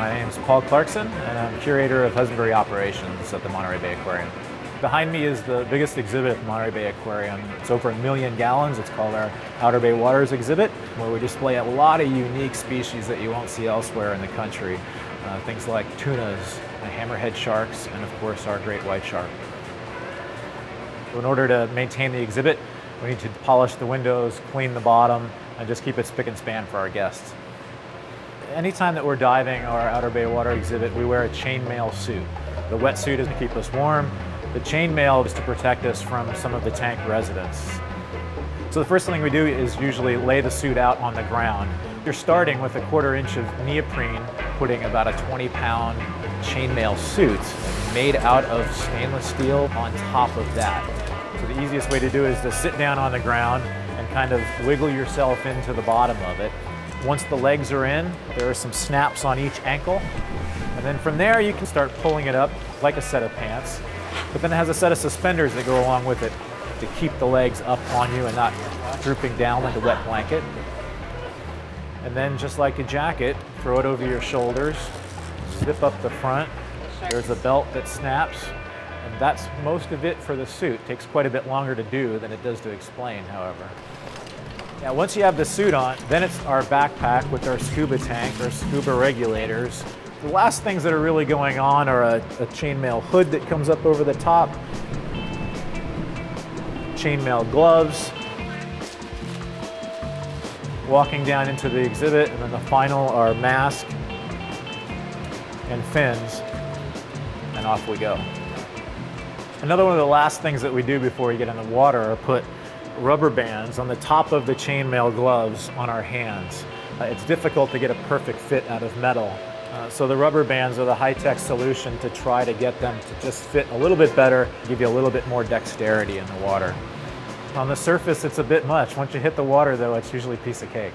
My name is Paul Clarkson, and I'm curator of husbandry operations at the Monterey Bay Aquarium. Behind me is the biggest exhibit at the Monterey Bay Aquarium. It's over a million gallons. It's called our Outer Bay Waters exhibit, where we display a lot of unique species that you won't see elsewhere in the country. Uh, things like tunas, hammerhead sharks, and of course our great white shark. In order to maintain the exhibit, we need to polish the windows, clean the bottom, and just keep it spick and span for our guests. Anytime that we're diving our Outer Bay Water exhibit, we wear a chainmail suit. The wetsuit is to keep us warm, the chainmail is to protect us from some of the tank residents. So the first thing we do is usually lay the suit out on the ground. You're starting with a quarter inch of neoprene, putting about a 20 pound chainmail suit made out of stainless steel on top of that. So the easiest way to do is to sit down on the ground and kind of wiggle yourself into the bottom of it. Once the legs are in, there are some snaps on each ankle. And then from there, you can start pulling it up like a set of pants. But then it has a set of suspenders that go along with it to keep the legs up on you and not drooping down like a wet blanket. And then just like a jacket, throw it over your shoulders, zip up the front. There's a belt that snaps, and that's most of it for the suit. It takes quite a bit longer to do than it does to explain, however. Now, once you have the suit on, then it's our backpack with our scuba tank, our scuba regulators, the last things that are really going on are a, a chainmail hood that comes up over the top, chainmail gloves, walking down into the exhibit, and then the final are mask and fins, and off we go. Another one of the last things that we do before we get in the water are put rubber bands on the top of the chainmail gloves on our hands. Uh, it's difficult to get a perfect fit out of metal, uh, so the rubber bands are the high-tech solution to try to get them to just fit a little bit better, give you a little bit more dexterity in the water. On the surface, it's a bit much. Once you hit the water, though, it's usually a piece of cake.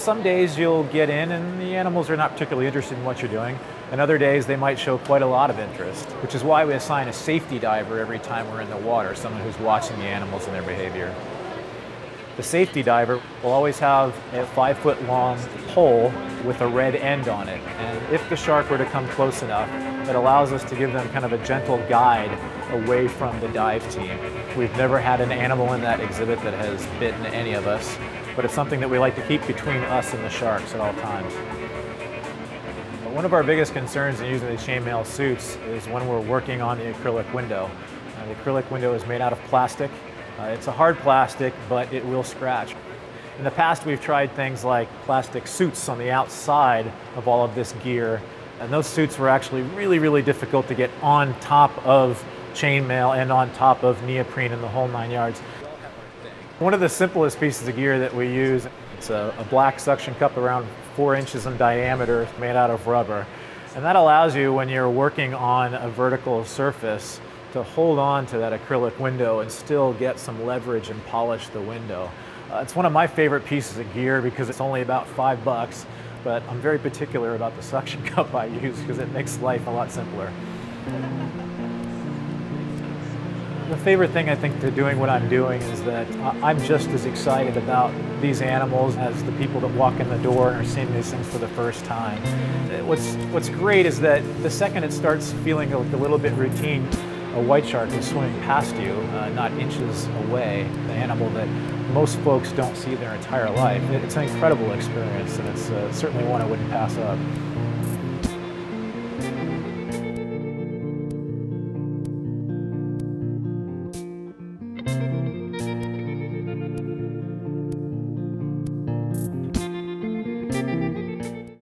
Some days you'll get in and the animals are not particularly interested in what you're doing. And other days they might show quite a lot of interest, which is why we assign a safety diver every time we're in the water, someone who's watching the animals and their behavior. The safety diver will always have a five foot long pole with a red end on it. And if the shark were to come close enough, it allows us to give them kind of a gentle guide away from the dive team. We've never had an animal in that exhibit that has bitten any of us, but it's something that we like to keep between us and the sharks at all times. One of our biggest concerns in using these chainmail suits is when we're working on the acrylic window. Uh, the acrylic window is made out of plastic uh, it's a hard plastic, but it will scratch. In the past, we've tried things like plastic suits on the outside of all of this gear, and those suits were actually really, really difficult to get on top of chainmail and on top of neoprene and the whole nine yards. One of the simplest pieces of gear that we use, it's a, a black suction cup around four inches in diameter made out of rubber. And that allows you, when you're working on a vertical surface, to hold on to that acrylic window and still get some leverage and polish the window. Uh, it's one of my favorite pieces of gear because it's only about five bucks, but I'm very particular about the suction cup I use because it makes life a lot simpler. The favorite thing I think to doing what I'm doing is that I'm just as excited about these animals as the people that walk in the door and are seeing these things for the first time. What's, what's great is that the second it starts feeling like a little bit routine, a white shark is swimming past you, uh, not inches away, the animal that most folks don't see their entire life. It's an incredible experience, and it's uh, certainly one I wouldn't pass up.